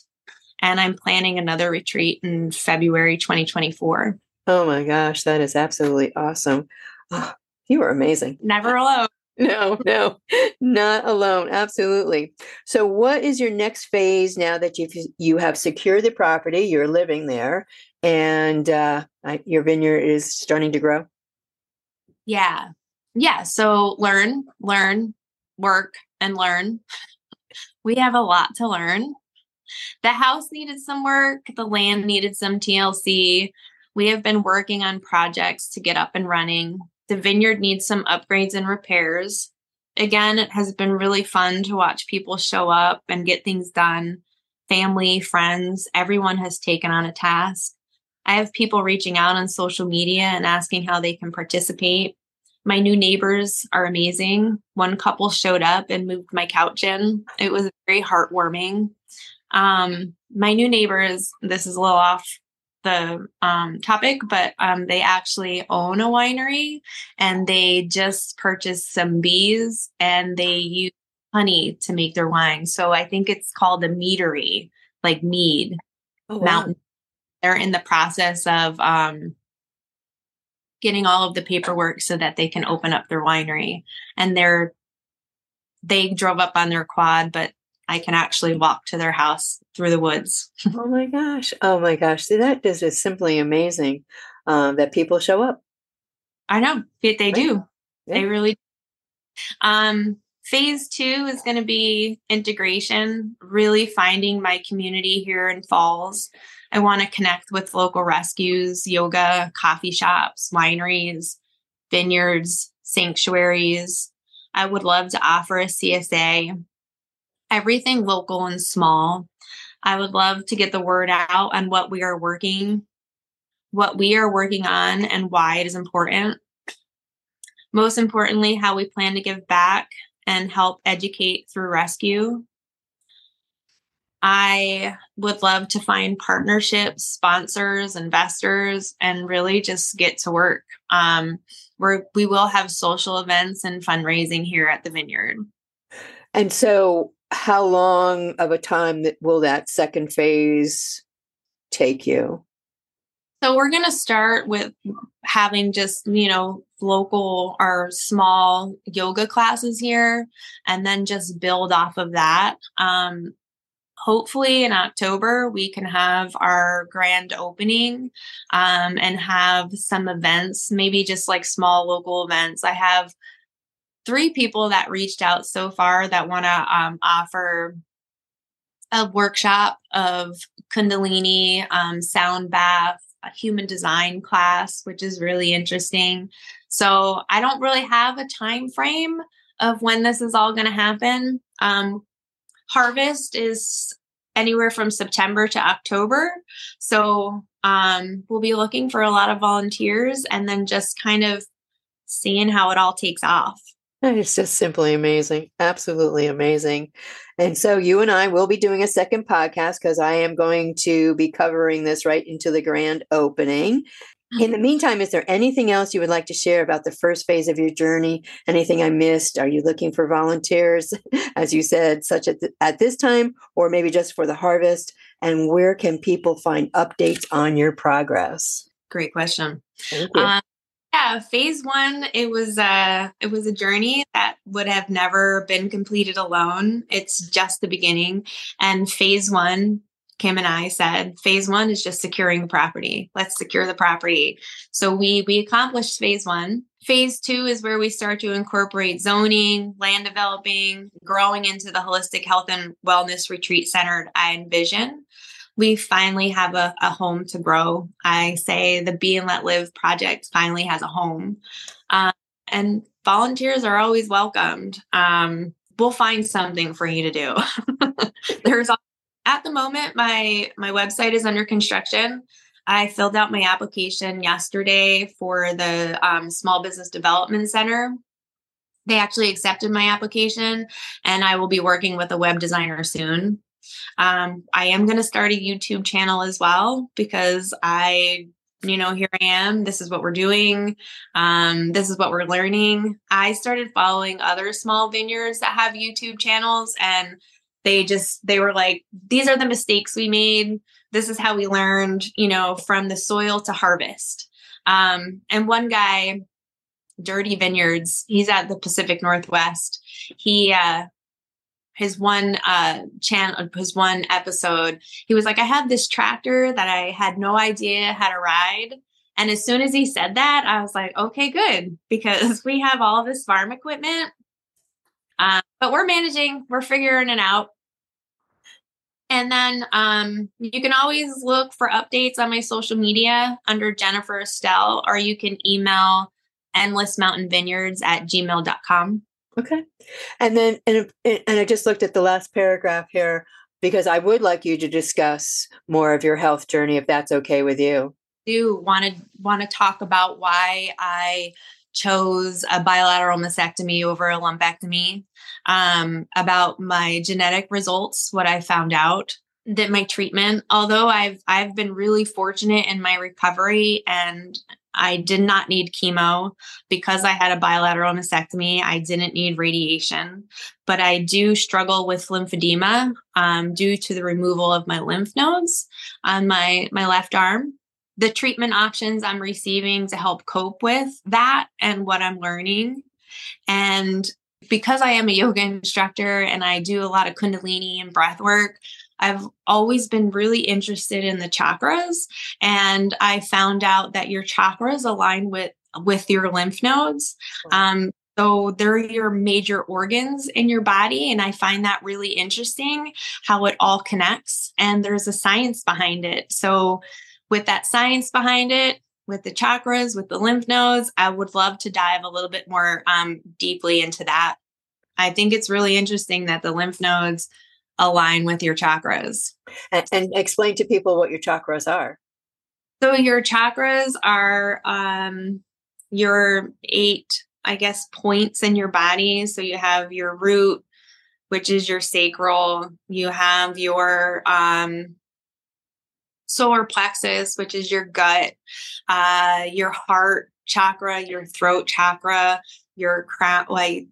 And I'm planning another retreat in February 2024. Oh my gosh, that is absolutely awesome. Oh, you are amazing. Never alone. No, no, not alone. Absolutely. So, what is your next phase now that you've you have secured the property, you're living there, and uh, your vineyard is starting to grow? Yeah, yeah. So learn, learn, work, and learn. We have a lot to learn. The house needed some work. The land needed some TLC. We have been working on projects to get up and running. The vineyard needs some upgrades and repairs. Again, it has been really fun to watch people show up and get things done. Family, friends, everyone has taken on a task. I have people reaching out on social media and asking how they can participate. My new neighbors are amazing. One couple showed up and moved my couch in. It was very heartwarming. Um, my new neighbors, this is a little off the um, topic, but um, they actually own a winery and they just purchased some bees and they use honey to make their wine. So I think it's called a meadery, like mead oh, wow. mountain. They're in the process of um, getting all of the paperwork so that they can open up their winery. And they're they drove up on their quad, but I can actually walk to their house through the woods. oh my gosh. Oh my gosh. See, that is just simply amazing um, that people show up. I know. They, they do. Yeah. They really um, phase two is going to be integration, really finding my community here in Falls. I want to connect with local rescues, yoga, coffee shops, wineries, vineyards, sanctuaries. I would love to offer a CSA everything local and small. I would love to get the word out on what we are working, what we are working on, and why it is important. Most importantly, how we plan to give back and help educate through rescue. I would love to find partnerships, sponsors, investors, and really just get to work. Um, we're, we will have social events and fundraising here at the Vineyard. And so, how long of a time that will that second phase take you? So we're going to start with having just, you know, local or small yoga classes here and then just build off of that. Um, hopefully in October, we can have our grand opening um, and have some events, maybe just like small local events. I have three people that reached out so far that want to um, offer a workshop of Kundalini, um, sound bath, a human design class, which is really interesting. So I don't really have a time frame of when this is all going to happen. Um, harvest is anywhere from September to October. So um, we'll be looking for a lot of volunteers and then just kind of seeing how it all takes off. It's just simply amazing. Absolutely amazing. And so you and I will be doing a second podcast because I am going to be covering this right into the grand opening. In the mm-hmm. meantime, is there anything else you would like to share about the first phase of your journey? Anything I missed? Are you looking for volunteers, as you said, such at, th- at this time, or maybe just for the harvest? And where can people find updates on your progress? Great question. Thank you. Um, yeah, phase one, it was a uh, it was a journey that would have never been completed alone. It's just the beginning. And phase one, Kim and I said, phase one is just securing the property. Let's secure the property. So we we accomplished phase one. Phase two is where we start to incorporate zoning, land developing, growing into the holistic health and wellness retreat centered I envision we finally have a, a home to grow. I say the Be and Let Live project finally has a home. Um, and volunteers are always welcomed. Um, we'll find something for you to do. There's at the moment my my website is under construction. I filled out my application yesterday for the um, Small Business Development Center. They actually accepted my application, and I will be working with a web designer soon. Um, I am going to start a YouTube channel as well because I, you know, here I am. This is what we're doing. Um, this is what we're learning. I started following other small vineyards that have YouTube channels and they just, they were like, these are the mistakes we made. This is how we learned, you know, from the soil to harvest. Um, and one guy Dirty Vineyards. He's at the Pacific Northwest. He uh his one uh channel his one episode he was like i have this tractor that i had no idea how to ride. And as soon as he said that i was like okay good because we have all this farm equipment. Uh, but we're managing we're figuring it out. And then um, you can always look for updates on my social media under jennifer estelle or you can email endless mountain vineyards at gmail.com Okay. And then, and, and I just looked at the last paragraph here because I would like you to discuss more of your health journey, if that's okay with you. Do want to want to talk about why I chose a bilateral mastectomy over a lumpectomy, um, about my genetic results, what I found out that my treatment, although I've I've been really fortunate in my recovery and I did not need chemo because I had a bilateral mastectomy. I didn't need radiation, but I do struggle with lymphedema um, due to the removal of my lymph nodes on my my left arm. The treatment options I'm receiving to help cope with that and what I'm learning, and because I am a yoga instructor and I do a lot of kundalini and breath work, I've always been really interested in the chakras and I found out that your chakras align with with your lymph nodes. Um, so they're your major organs in your body. And I find that really interesting how it all connects and there's a science behind it. So, with that science behind it, with the chakras, with the lymph nodes, I would love to dive a little bit more um, deeply into that. I think it's really interesting that the lymph nodes align with your chakras. And, and explain to people what your chakras are. So your chakras are um, your eight, I guess, points in your body. So you have your root, which is your sacral. You have your um, solar plexus, which is your gut, uh, your heart chakra, your throat chakra, your crown, like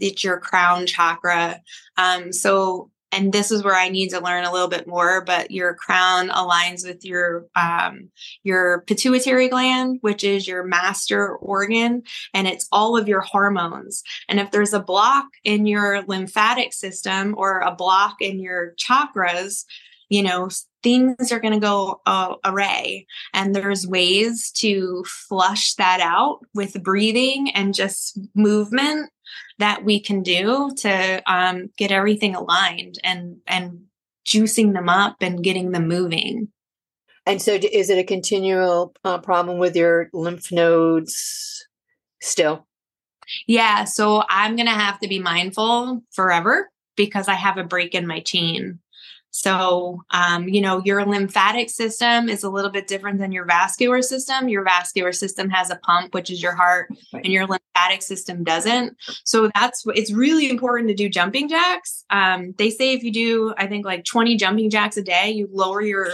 it's your crown chakra. Um, so and this is where I need to learn a little bit more. But your crown aligns with your um, your pituitary gland, which is your master organ, and it's all of your hormones. And if there's a block in your lymphatic system or a block in your chakras, you know things are going to go uh, array and there's ways to flush that out with breathing and just movement that we can do to um, get everything aligned and and juicing them up and getting them moving. And so, is it a continual uh, problem with your lymph nodes still? Yeah. So I'm going to have to be mindful forever because I have a break in my chain. So, um, you know, your lymphatic system is a little bit different than your vascular system. Your vascular system has a pump, which is your heart, right. and your lymphatic system doesn't. So that's it's really important to do jumping jacks. Um, they say if you do, I think like 20 jumping jacks a day, you lower your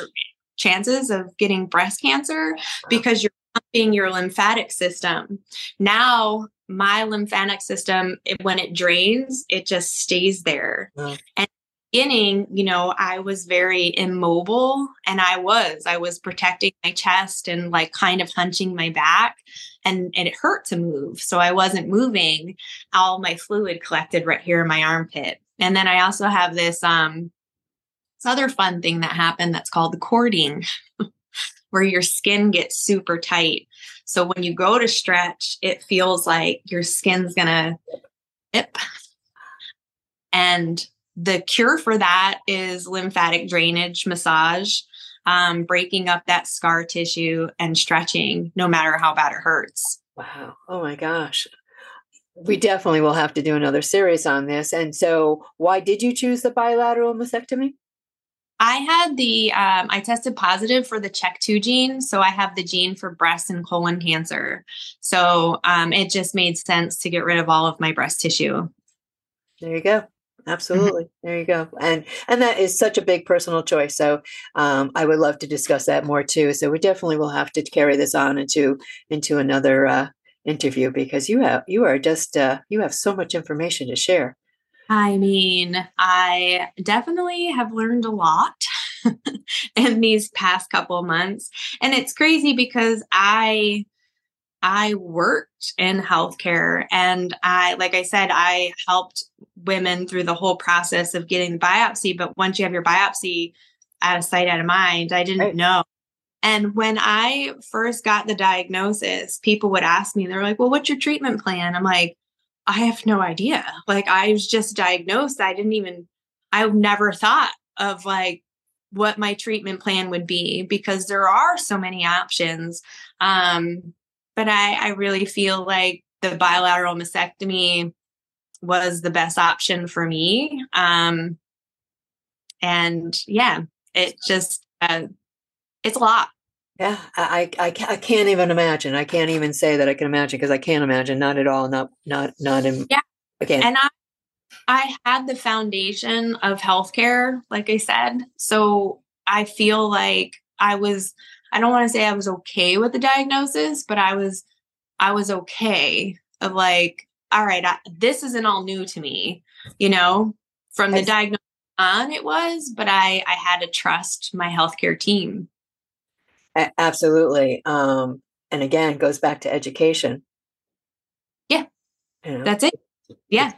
chances of getting breast cancer because you're pumping your lymphatic system. Now, my lymphatic system, it, when it drains, it just stays there. Yeah. And beginning, you know, I was very immobile and I was, I was protecting my chest and like kind of hunching my back and, and it hurt to move. So I wasn't moving. All my fluid collected right here in my armpit. And then I also have this, um, this other fun thing that happened that's called cording, where your skin gets super tight. So when you go to stretch, it feels like your skin's gonna dip. And the cure for that is lymphatic drainage massage, um, breaking up that scar tissue and stretching, no matter how bad it hurts. Wow. Oh my gosh. We definitely will have to do another series on this. And so, why did you choose the bilateral mastectomy? I had the, um, I tested positive for the CHEK2 gene. So I have the gene for breast and colon cancer. So um, it just made sense to get rid of all of my breast tissue. There you go. Mm-hmm. absolutely mm-hmm. there you go and and that is such a big personal choice so um, i would love to discuss that more too so we definitely will have to carry this on into into another uh, interview because you have you are just uh, you have so much information to share i mean i definitely have learned a lot in these past couple months and it's crazy because i I worked in healthcare and I, like I said, I helped women through the whole process of getting the biopsy. But once you have your biopsy out of sight, out of mind, I didn't right. know. And when I first got the diagnosis, people would ask me, they're like, well, what's your treatment plan? I'm like, I have no idea. Like, I was just diagnosed. I didn't even, I never thought of like what my treatment plan would be because there are so many options. Um, but I, I really feel like the bilateral mastectomy was the best option for me. Um, and yeah, it just, uh, it's a lot. Yeah, I, I, I can't even imagine. I can't even say that I can imagine because I can't imagine. Not at all. Not, not, not in. Yeah. Again. And I, I had the foundation of healthcare, like I said. So I feel like I was, I don't want to say I was okay with the diagnosis, but I was, I was okay of like, all right, I, this isn't all new to me, you know, from the diagnosis on it was, but I, I had to trust my healthcare team. Absolutely. Um, and again, goes back to education. Yeah. You know? That's it. Yeah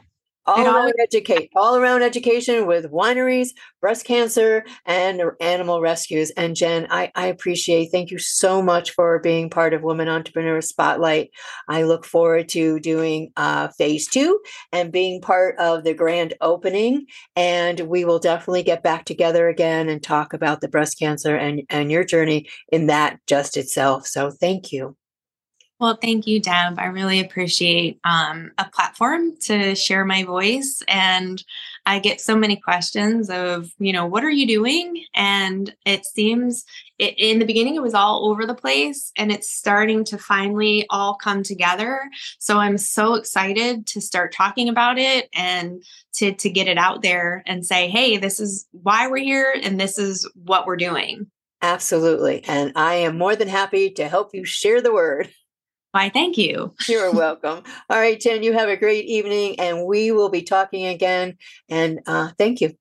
all around educate all around education with wineries breast cancer and animal rescues. And jen I, I appreciate thank you so much for being part of women entrepreneur spotlight. I look forward to doing uh, phase two and being part of the grand opening. And we will definitely get back together again and talk about the breast cancer and and your journey in that just itself. So thank you well, thank you, Deb. I really appreciate um, a platform to share my voice. And I get so many questions of, you know, what are you doing? And it seems it, in the beginning, it was all over the place and it's starting to finally all come together. So I'm so excited to start talking about it and to, to get it out there and say, hey, this is why we're here and this is what we're doing. Absolutely. And I am more than happy to help you share the word. Why, thank you. You're welcome. All right, Jen, you have a great evening, and we will be talking again. And uh, thank you.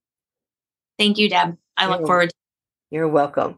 Thank you, Deb. I look forward. To- You're welcome.